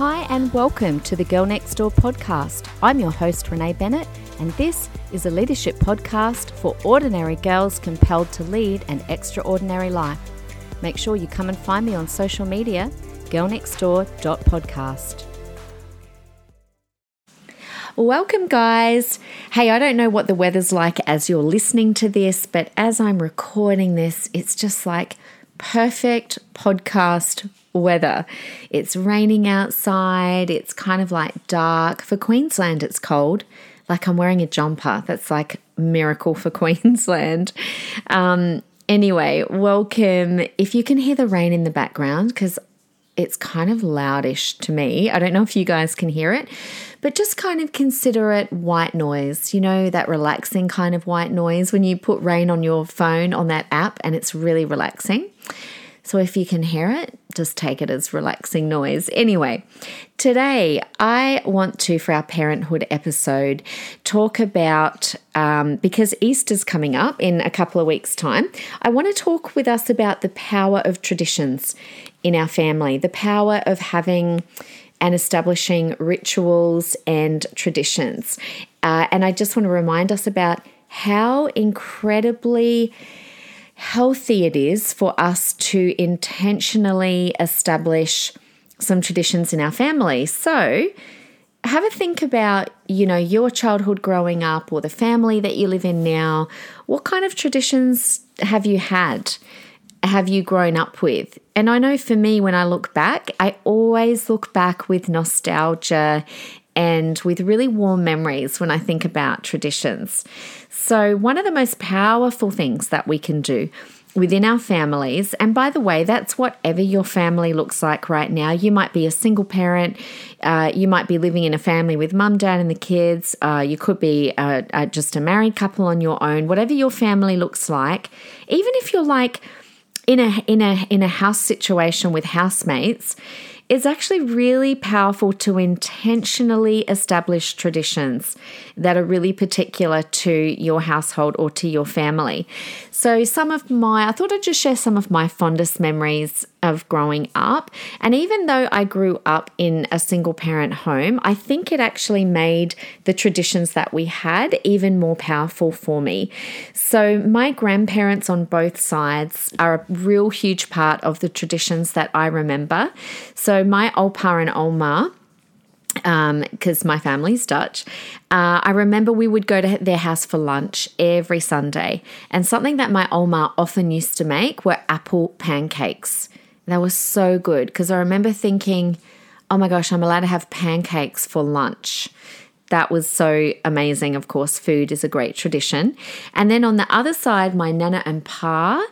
Hi, and welcome to the Girl Next Door podcast. I'm your host, Renee Bennett, and this is a leadership podcast for ordinary girls compelled to lead an extraordinary life. Make sure you come and find me on social media, girlnextdoor.podcast. Welcome, guys. Hey, I don't know what the weather's like as you're listening to this, but as I'm recording this, it's just like perfect podcast weather. It's raining outside, it's kind of like dark. For Queensland, it's cold. Like I'm wearing a jumper. That's like miracle for Queensland. Um, anyway, welcome. If you can hear the rain in the background, because it's kind of loudish to me. I don't know if you guys can hear it, but just kind of consider it white noise. You know, that relaxing kind of white noise when you put rain on your phone on that app and it's really relaxing. So if you can hear it, just take it as relaxing noise. Anyway, today I want to, for our parenthood episode, talk about um, because Easter's coming up in a couple of weeks' time. I want to talk with us about the power of traditions in our family, the power of having and establishing rituals and traditions. Uh, and I just want to remind us about how incredibly healthy it is for us to intentionally establish some traditions in our family. So, have a think about, you know, your childhood growing up or the family that you live in now. What kind of traditions have you had? Have you grown up with? And I know for me, when I look back, I always look back with nostalgia and with really warm memories when I think about traditions. So, one of the most powerful things that we can do within our families, and by the way, that's whatever your family looks like right now. You might be a single parent, uh, you might be living in a family with mum, dad, and the kids, uh, you could be just a married couple on your own, whatever your family looks like, even if you're like, in a in a in a house situation with housemates it's actually really powerful to intentionally establish traditions that are really particular to your household or to your family. So, some of my, I thought I'd just share some of my fondest memories of growing up. And even though I grew up in a single parent home, I think it actually made the traditions that we had even more powerful for me. So, my grandparents on both sides are a real huge part of the traditions that I remember. So, my Opa and Oma because um, my family's Dutch, uh, I remember we would go to their house for lunch every Sunday. And something that my Oma often used to make were apple pancakes. They were so good because I remember thinking, oh my gosh, I'm allowed to have pancakes for lunch. That was so amazing. Of course, food is a great tradition. And then on the other side, my Nana and Pa,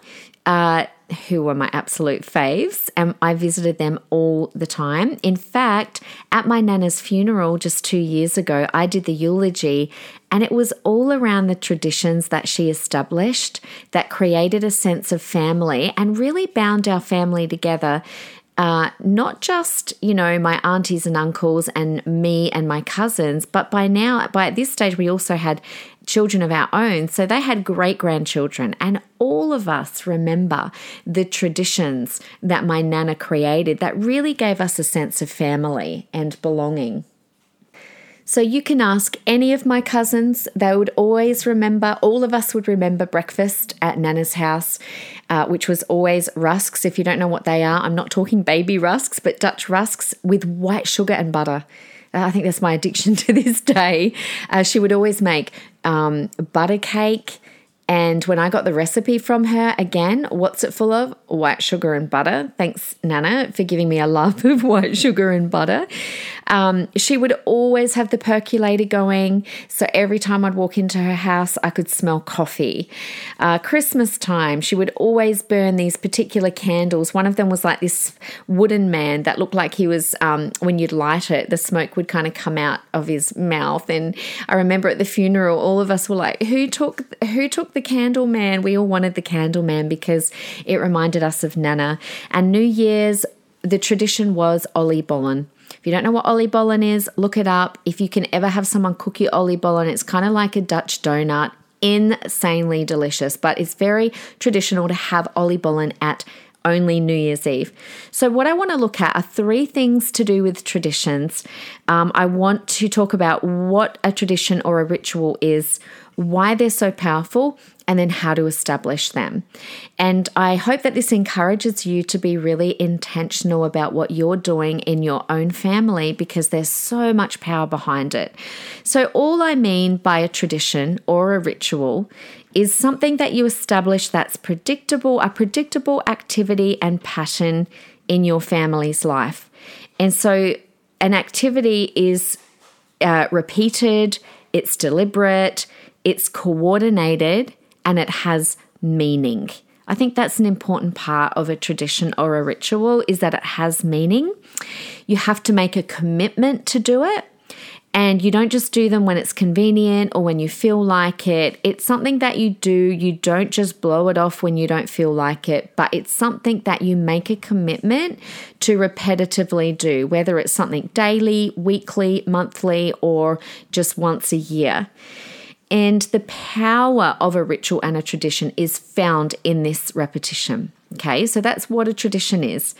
uh, who were my absolute faves, and I visited them all the time. In fact, at my Nana's funeral just two years ago, I did the eulogy, and it was all around the traditions that she established that created a sense of family and really bound our family together. Uh, not just you know my aunties and uncles and me and my cousins, but by now, by this stage, we also had children of our own. So they had great grandchildren, and all of us remember the traditions that my nana created that really gave us a sense of family and belonging. So you can ask any of my cousins. They would always remember, all of us would remember breakfast at Nana's house, uh, which was always rusks. If you don't know what they are, I'm not talking baby rusks, but Dutch rusks with white sugar and butter. Uh, I think that's my addiction to this day. Uh, she would always make um, butter cake and when I got the recipe from her, again, what's it full of? White sugar and butter. Thanks, Nana, for giving me a love of white sugar and butter. Um, she would always have the percolator going. So every time I'd walk into her house, I could smell coffee. Uh, Christmas time, she would always burn these particular candles. One of them was like this wooden man that looked like he was, um, when you'd light it, the smoke would kind of come out of his mouth. And I remember at the funeral, all of us were like, who took, who took the candle man. We all wanted the candle man because it reminded us of Nana. And New Year's, the tradition was oliebollen. If you don't know what oliebollen is, look it up. If you can ever have someone cook you oliebollen, it's kind of like a Dutch donut insanely delicious, but it's very traditional to have oliebollen at only New Year's Eve. So, what I want to look at are three things to do with traditions. Um, I want to talk about what a tradition or a ritual is, why they're so powerful, and then how to establish them. And I hope that this encourages you to be really intentional about what you're doing in your own family because there's so much power behind it. So, all I mean by a tradition or a ritual is something that you establish that's predictable, a predictable activity and pattern in your family's life. And so, an activity is uh, repeated, it's deliberate, it's coordinated, and it has meaning. I think that's an important part of a tradition or a ritual is that it has meaning. You have to make a commitment to do it. And you don't just do them when it's convenient or when you feel like it. It's something that you do. You don't just blow it off when you don't feel like it, but it's something that you make a commitment to repetitively do, whether it's something daily, weekly, monthly, or just once a year. And the power of a ritual and a tradition is found in this repetition. Okay, so that's what a tradition is.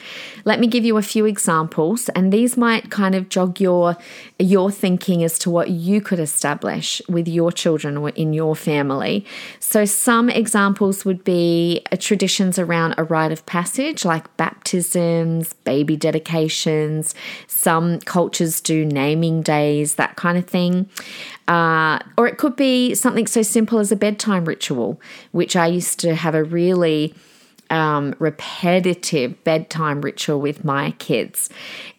Let me give you a few examples, and these might kind of jog your your thinking as to what you could establish with your children or in your family. So some examples would be traditions around a rite of passage, like baptisms, baby dedications. Some cultures do naming days, that kind of thing. Uh, or it could be something so simple as a bedtime ritual, which I used to have a really um, repetitive bedtime ritual with my kids.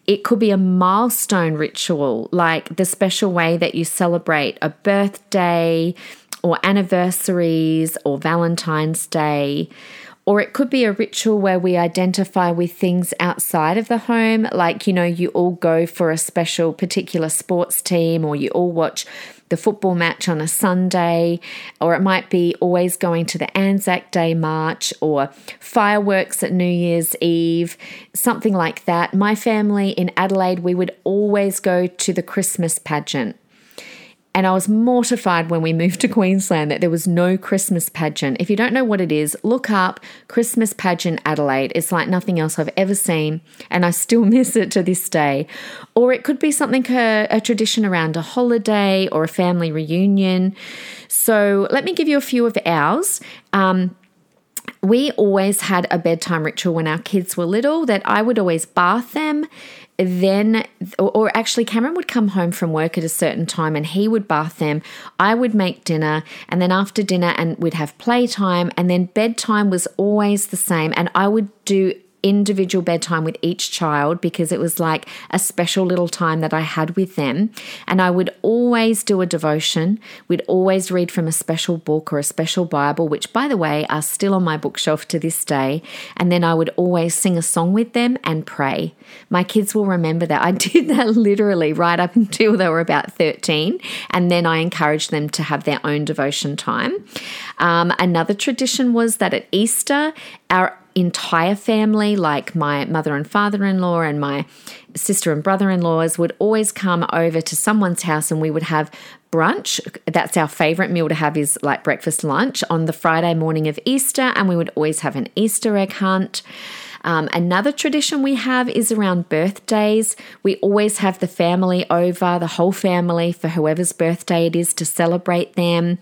It could be a milestone ritual, like the special way that you celebrate a birthday or anniversaries or Valentine's Day. Or it could be a ritual where we identify with things outside of the home, like, you know, you all go for a special particular sports team or you all watch the football match on a Sunday, or it might be always going to the Anzac Day march or fireworks at New Year's Eve, something like that. My family in Adelaide, we would always go to the Christmas pageant. And I was mortified when we moved to Queensland that there was no Christmas pageant. If you don't know what it is, look up Christmas pageant Adelaide. It's like nothing else I've ever seen, and I still miss it to this day. Or it could be something, a, a tradition around a holiday or a family reunion. So let me give you a few of ours. Um, we always had a bedtime ritual when our kids were little that I would always bath them then, or, actually, Cameron would come home from work at a certain time and he would bath them. I would make dinner, and then after dinner, and we'd have playtime, and then bedtime was always the same. And I would do individual bedtime with each child because it was like a special little time that I had with them. And I would always do a devotion. We'd always read from a special book or a special Bible, which, by the way, are still on my bookshelf to this day. And then I would always sing a song with them and pray. My kids will remember that. I did that literally right up until they were about 13. And then I encouraged them to have their own devotion time. Um, another tradition was that at Easter, our entire family, like my mother and father in law and my sister and brother in laws, would always come over to someone's house and we would have brunch. That's our favorite meal to have is like breakfast lunch on the Friday morning of Easter, and we would always have an Easter egg hunt. Um, another tradition we have is around birthdays. We always have the family over, the whole family, for whoever's birthday it is to celebrate them.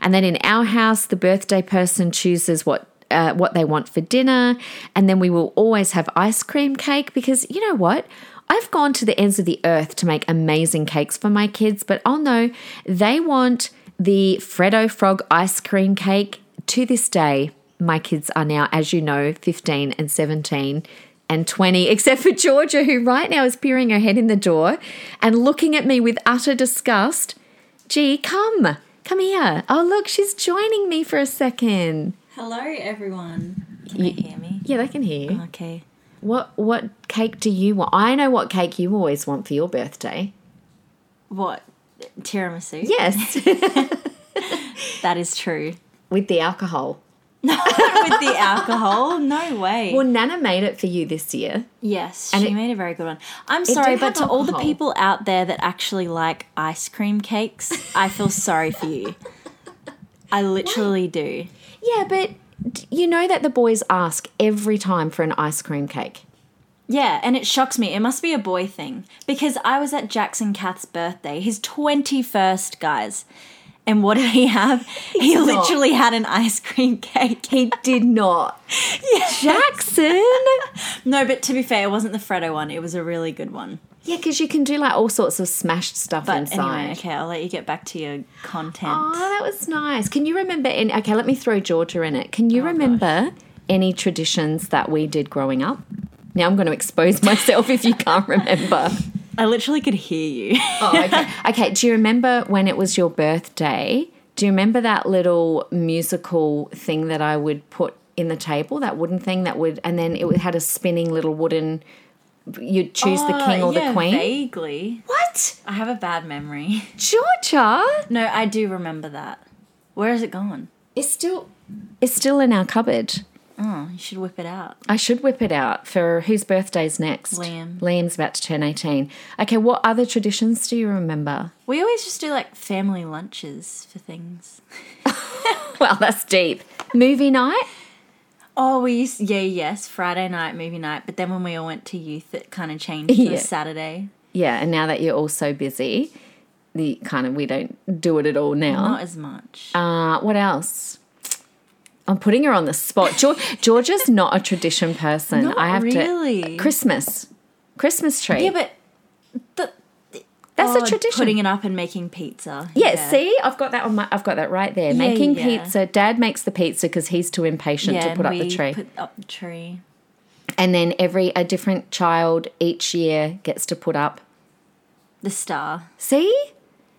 And then in our house, the birthday person chooses what uh, what they want for dinner. And then we will always have ice cream cake because you know what? I've gone to the ends of the earth to make amazing cakes for my kids, but oh no, they want the Freddo Frog ice cream cake to this day. My kids are now, as you know, 15 and 17 and 20, except for Georgia, who right now is peering her head in the door and looking at me with utter disgust. Gee, come, come here. Oh, look, she's joining me for a second. Hello, everyone. Can you, they hear me? Yeah, they can hear you. Okay. What what cake do you want? I know what cake you always want for your birthday. What tiramisu? Yes, that is true. With the alcohol. with the alcohol? No way. Well, Nana made it for you this year. Yes, and she it, made a very good one. I'm sorry, but to alcohol. all the people out there that actually like ice cream cakes, I feel sorry for you. I literally do. Yeah, but you know that the boys ask every time for an ice cream cake. Yeah, and it shocks me. It must be a boy thing because I was at Jackson Kath's birthday, his 21st, guys. And what did he have? He, literally had an ice cream cake. He did not. yes. Jackson. no, but to be fair, it wasn't the Freddo one. It was a really good one. Yeah, because you can do like all sorts of smashed stuff But inside. anyway, okay, I'll let you get back to your content. Oh, that was nice. Can you remember any? Okay, let me throw Georgia in it. Can Oh, you remember any traditions that we did growing up? Now I'm going to expose myself if you can't remember. I literally could hear you. Oh, okay. Okay, do you remember when it was your birthday? Do you remember that little musical thing that I would put in the table, that wooden thing that would, and then it had a spinning little wooden. You'd choose the king oh, or Oh, yeah, the queen. Vaguely. What, I have a bad memory. Georgia? No, I do remember that. Where is it gone? It's still, it's still in our cupboard. Oh, you should whip it out. I should whip it out for whose birthday's next? Liam. Liam's about to turn 18. Okay, what other traditions do you remember? We always just do like family lunches for things. Well, that's deep. Movie night? Oh, we used yeah, yes, Friday night, movie night. But then when we all went to youth, it kind of changed to Yeah. a Saturday. Yeah, and now that you're all so busy, the kind of we don't do it at all now. Not as much. Uh, what else? I'm putting her on the spot. Geor- Georgia's not a tradition person. Not I have really. to Christmas, Christmas tree. yeah, but the, That's oh, a tradition. Putting it up and making pizza. yeah, see, I've got that on my. I've got that right there. Yeah, Making yeah. pizza. Dad makes the pizza because he's too impatient Yeah, to put up the tree. Put up the tree. and then every a different child each year gets to put up. The star. See,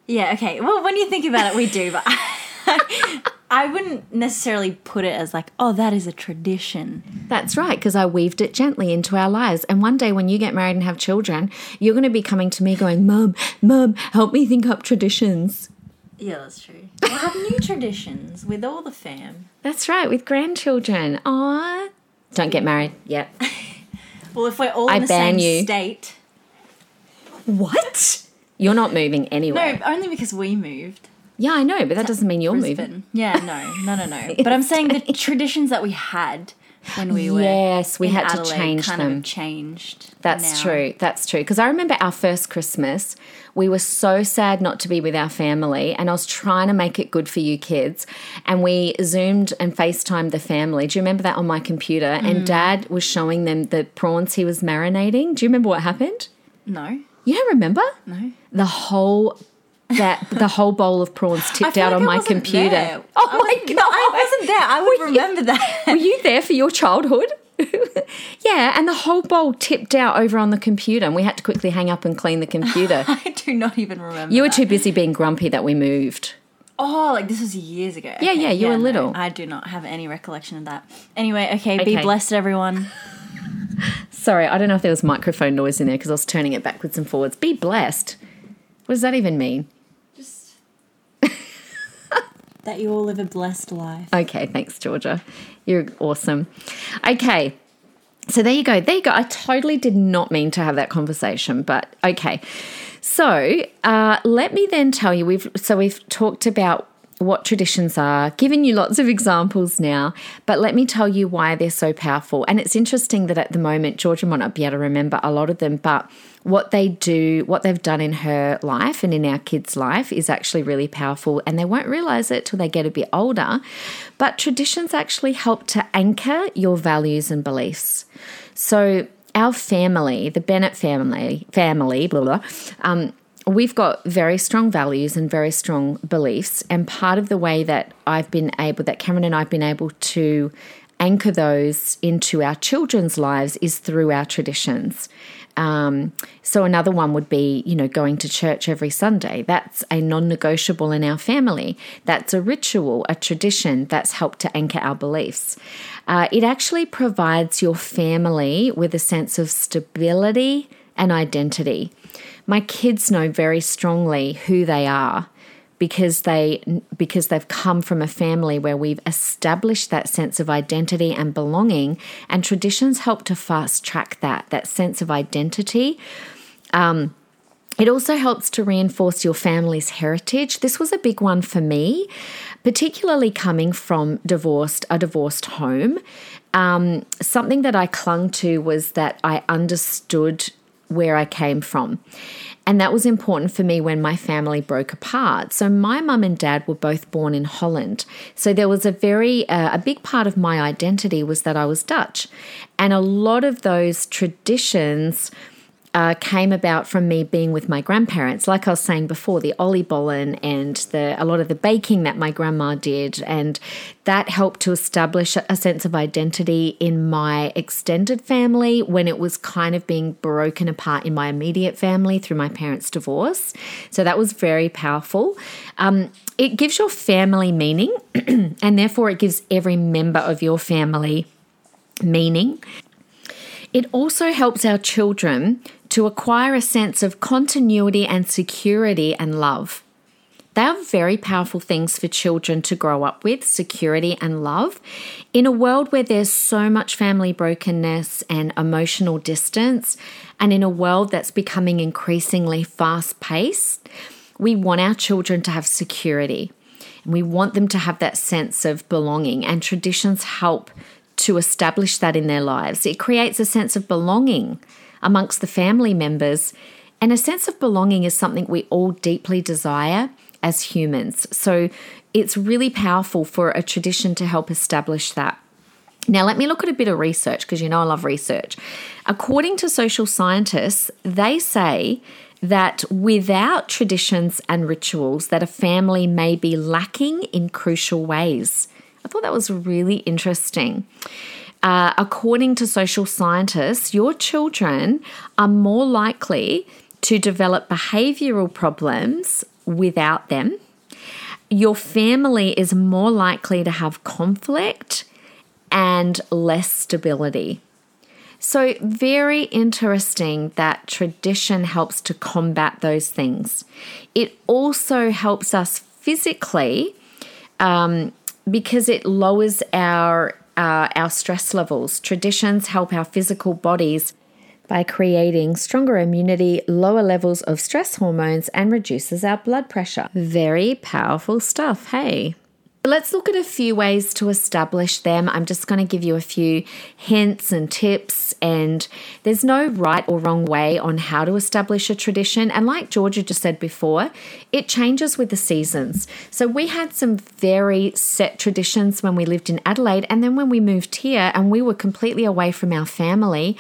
Yeah, okay. Well, when you think about it, we do, but I wouldn't necessarily put it as like, oh, that is a tradition. That's right, because I weaved it gently into our lives. And one day when you get married and have children, you're going to be coming to me going, Mum, Mum, help me think up traditions. Yeah, that's true. We'll have new traditions with all the fam. That's right, with grandchildren. Aw. Don't get married yet. Well, if we're all I in the same you. state. What? You're not moving anywhere. No, only because we moved. Yeah, I know, but that doesn't mean you're moving. Yeah, no, no, no, no. But I'm saying the traditions that we had when we were Yes, we had to change kind them. Of changed. That's now. true. That's true. Because I remember our first Christmas, we were so sad not to be with our family, and I was trying to make it good for you kids. And we Zoomed and FaceTimed the family. Do you remember that on my computer? Mm. And dad was showing them the prawns he was marinating. Do you remember what happened? No, You don't remember? no. The whole. That the whole bowl of prawns tipped out like on I my computer. there. Oh I my god! I wasn't there. I would Were you- remember that. Were you there for your childhood? yeah, and the whole bowl tipped out over on the computer, and we had to quickly hang up and clean the computer. I do not even remember. you were that. too busy being grumpy that we moved. Oh, like this was years ago. Yeah, yeah, you were no, little. I do not have any recollection of that. Anyway, okay, be blessed, everyone. Sorry, I don't know if there was microphone noise in there because I was turning it backwards and forwards. Be blessed. What does that even mean? That you all live a blessed life. Okay, thanks, Georgia. You're awesome. Okay. So there you go. There you go. I totally did not mean to have that conversation, but okay. So uh, let me then tell you. We've so we've talked about what traditions are, given you lots of examples now, but let me tell you why they're so powerful. And it's interesting that at the moment Georgia might not be able to remember a lot of them, but what they do, what they've done in her life and in our kids' life is actually really powerful, and they won't realize it till they get a bit older. But traditions actually help to anchor your values and beliefs. So, our family, the Bennett family, family, blah blah, um, we've got very strong values and very strong beliefs, and part of the way that I've been able, that Cameron and I've been able to anchor those into our children's lives is through our traditions. Um, so another one would be, you know, going to church every Sunday. That's a non-negotiable in our family. That's a ritual, a tradition that's helped to anchor our beliefs. Uh, it actually provides your family with a sense of stability and identity. My kids know very strongly who they are because they because they've come from a family where we've established that sense of identity and belonging and traditions help to fast track that that sense of identity um, It also helps to reinforce your family's heritage. This was a big one for me, particularly coming from divorced a divorced home. Um, something that I clung to was that I understood where I came from. And that was important for me when my family broke apart. So my mum and dad were both born in Holland. So there was a very uh, a big part of my identity was that I was Dutch. And a lot of those traditions uh, came about from me being with my grandparents. Like I was saying before, the oliebollen and the a lot of the baking that my grandma did, and that helped to establish a sense of identity in my extended family when it was kind of being broken apart in my immediate family through my parents' divorce. So that was very powerful. Um, it gives your family meaning, and therefore it gives every member of your family meaning. It also helps our children to acquire a sense of continuity and security and love. They are very powerful things for children to grow up with security and love. In a world where there's so much family brokenness and emotional distance, and in a world that's becoming increasingly fast paced, we want our children to have security. And we want them to have that sense of belonging, and traditions help to establish that in their lives. It creates a sense of belonging amongst the family members. And a sense of belonging is something we all deeply desire as humans. So it's really powerful for a tradition to help establish that. Now, let me look at a bit of research because you know I love research. According to social scientists, they say that without traditions and rituals that a family may be lacking in crucial ways. I thought that was really interesting. Uh, according to social scientists, your children are more likely to develop behavioral problems without them. Your family is more likely to have conflict and less stability. So, very interesting that tradition helps to combat those things. It also helps us physically um, because it lowers our uh, our stress levels. Traditions help our physical bodies by creating stronger immunity, lower levels of stress hormones, and reduces our blood pressure. Very powerful stuff, hey? Let's look at a few ways to establish them. I'm just going to give you a few hints and tips, and there's no right or wrong way on how to establish a tradition. And like Georgia just said before, it changes with the seasons. So we had some very set traditions when we lived in Adelaide, and then when we moved here and we were completely away from our family.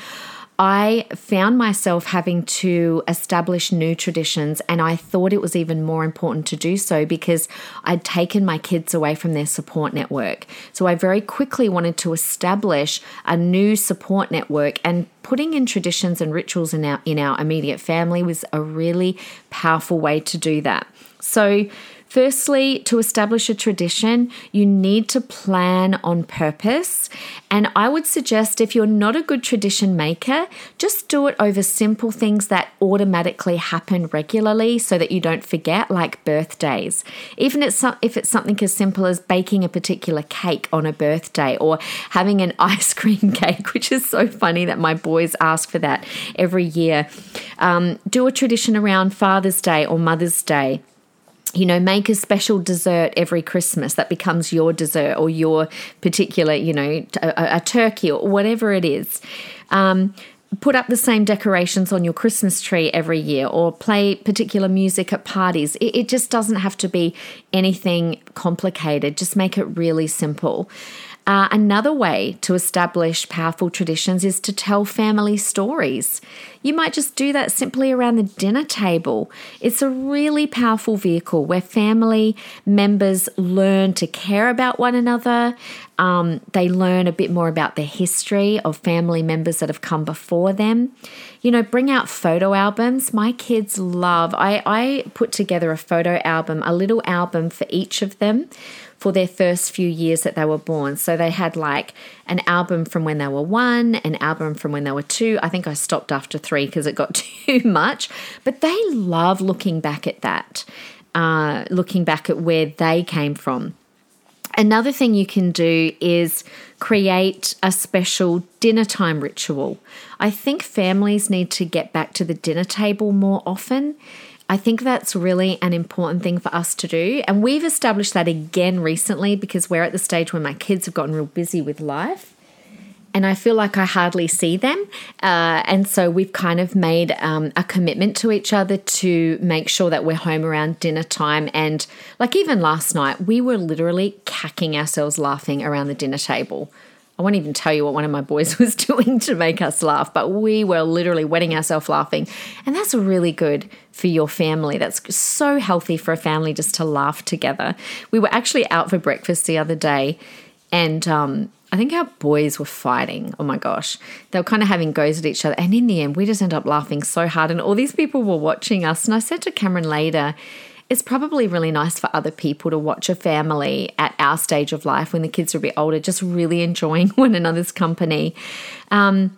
I found myself having to establish new traditions, and I thought it was even more important to do so because I'd taken my kids away from their support network. So I very quickly wanted to establish a new support network, and putting in traditions and rituals in our in our immediate family was a really powerful way to do that. So Firstly, to establish a tradition, you need to plan on purpose. And I would suggest if you're not a good tradition maker, just do it over simple things that automatically happen regularly so that you don't forget, like birthdays. Even if it's something as simple as baking a particular cake on a birthday or having an ice cream cake, which is so funny that my boys ask for that every year. Um, do a tradition around Father's Day or Mother's Day you know, make a special dessert every Christmas that becomes your dessert or your particular, you know, a, a turkey or whatever it is. Um, put up the same decorations on your Christmas tree every year or play particular music at parties. It, it just doesn't have to be anything complicated. Just make it really simple. Uh, another way to establish powerful traditions is to tell family stories. You might just do that simply around the dinner table. It's a really powerful vehicle where family members learn to care about one another. Um, they learn a bit more about the history of family members that have come before them. You know, bring out photo albums. My kids love, I, I put together a photo album, a little album for each of them for their first few years that they were born. So they had like an album from when they were one, an album from when they were two. I think I stopped after three because it got too much. But they love looking back at that, uh, looking back at where they came from. Another thing you can do is create a special dinner time ritual. I think families need to get back to the dinner table more often. I think that's really an important thing for us to do. And we've established that again recently because we're at the stage where my kids have gotten real busy with life and I feel like I hardly see them. Uh, and so we've kind of made um, a commitment to each other to make sure that we're home around dinner time. And like even last night, we were literally cacking ourselves laughing around the dinner table. I won't even tell you what one of my boys was doing to make us laugh, but we were literally wetting ourselves laughing. And that's really good for your family. That's so healthy for a family just to laugh together. We were actually out for breakfast the other day and um, I think our boys were fighting. Oh my gosh. They were kind of having goes at each other. And in the end, we just ended up laughing so hard. And all these people were watching us. And I said to Cameron later, it's probably really nice for other people to watch a family at our stage of life when the kids are a bit older, just really enjoying one another's company. Um,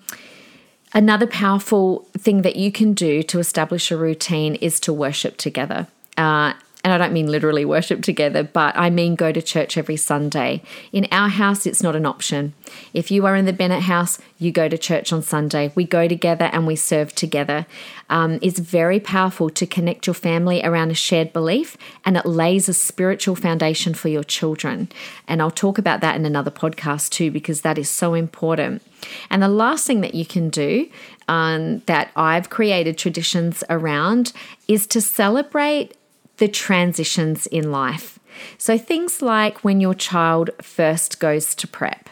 another powerful thing that you can do to establish a routine is to worship together. Uh, and I don't mean literally worship together, but I mean go to church every Sunday. In our house, it's not an option. If you are in the Bennett house, you go to church on Sunday. We go together and we serve together. Um, it's very powerful to connect your family around a shared belief, and it lays a spiritual foundation for your children. And I'll talk about that in another podcast too, because that is so important. And the last thing that you can do um, that I've created traditions around is to celebrate the transitions in life. So, things like when your child first goes to prep,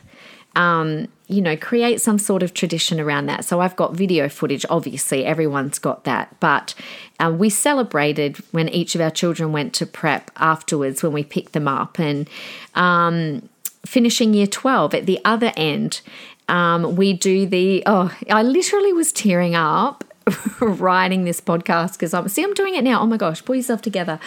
um, you know, create some sort of tradition around that. So, I've got video footage, obviously, everyone's got that. But uh, we celebrated when each of our children went to prep afterwards when we picked them up. And um, finishing year 12 at the other end, um, we do the, oh, I literally was tearing up writing this podcast because I'm see I'm doing it now. Oh my gosh, pull yourself together,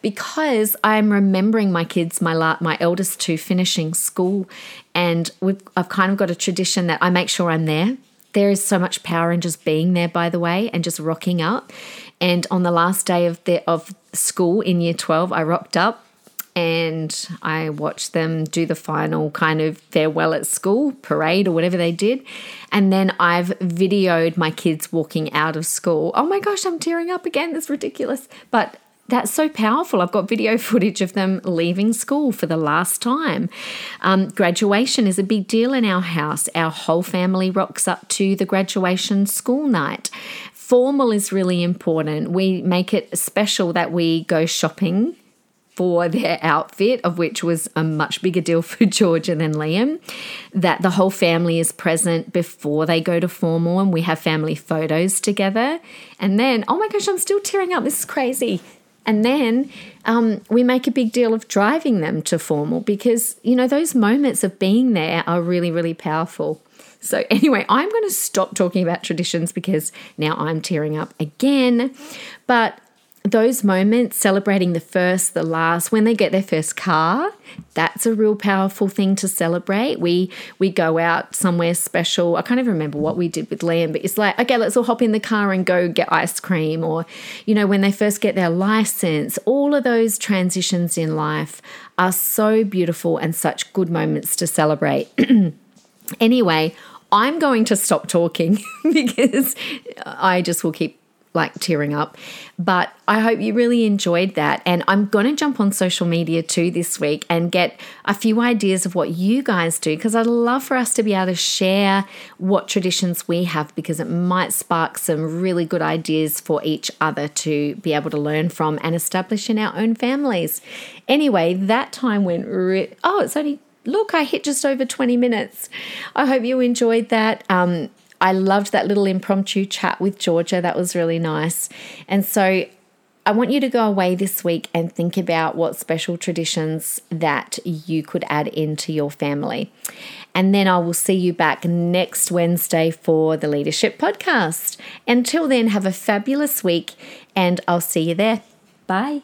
because I'm remembering my kids, my la- my eldest two finishing school, and I've kind of got a tradition that I make sure I'm there. There is so much power in just being there, by the way, and just rocking up. And on the last day of the of school in year twelve, I rocked up and I watched them do the final kind of farewell at school parade or whatever they did. And then I've videoed my kids walking out of school. Oh my gosh, I'm tearing up again. That's ridiculous. But that's so powerful. I've got video footage of them leaving school for the last time. Um, graduation is a big deal in our house. Our whole family rocks up to the graduation school night. Formal is really important. We make it special that we go shopping for their outfit, of which was a much bigger deal for Georgia than Liam, that the whole family is present before they go to formal and we have family photos together. And then, oh my gosh, I'm still tearing up. This is crazy. And then um, we make a big deal of driving them to formal because, you know, those moments of being there are really, really powerful. So, anyway, I'm going to stop talking about traditions because now I'm tearing up again. But those moments, celebrating the first, the last, when they get their first car, that's a real powerful thing to celebrate. We we go out somewhere special. I can't even remember what we did with Liam, but it's like, okay, let's all hop in the car and go get ice cream. Or, you know, when they first get their license, all of those transitions in life are so beautiful and such good moments to celebrate. anyway, I'm going to stop talking because I just will keep like tearing up. But I hope you really enjoyed that. And I'm going to jump on social media too this week and get a few ideas of what you guys do because I'd love for us to be able to share what traditions we have because it might spark some really good ideas for each other to be able to learn from and establish in our own families. Anyway, that time went re- oh, it's only look, I hit just over 20 minutes. I hope you enjoyed that. Um, I loved that little impromptu chat with Georgia. That was really nice. And so I want you to go away this week and think about what special traditions that you could add into your family. And then I will see you back next Wednesday for the Leadership Podcast. Until then, have a fabulous week and I'll see you there. Bye.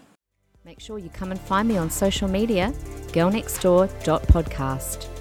Make sure you come and find me on social media, girlnextdoor.podcast.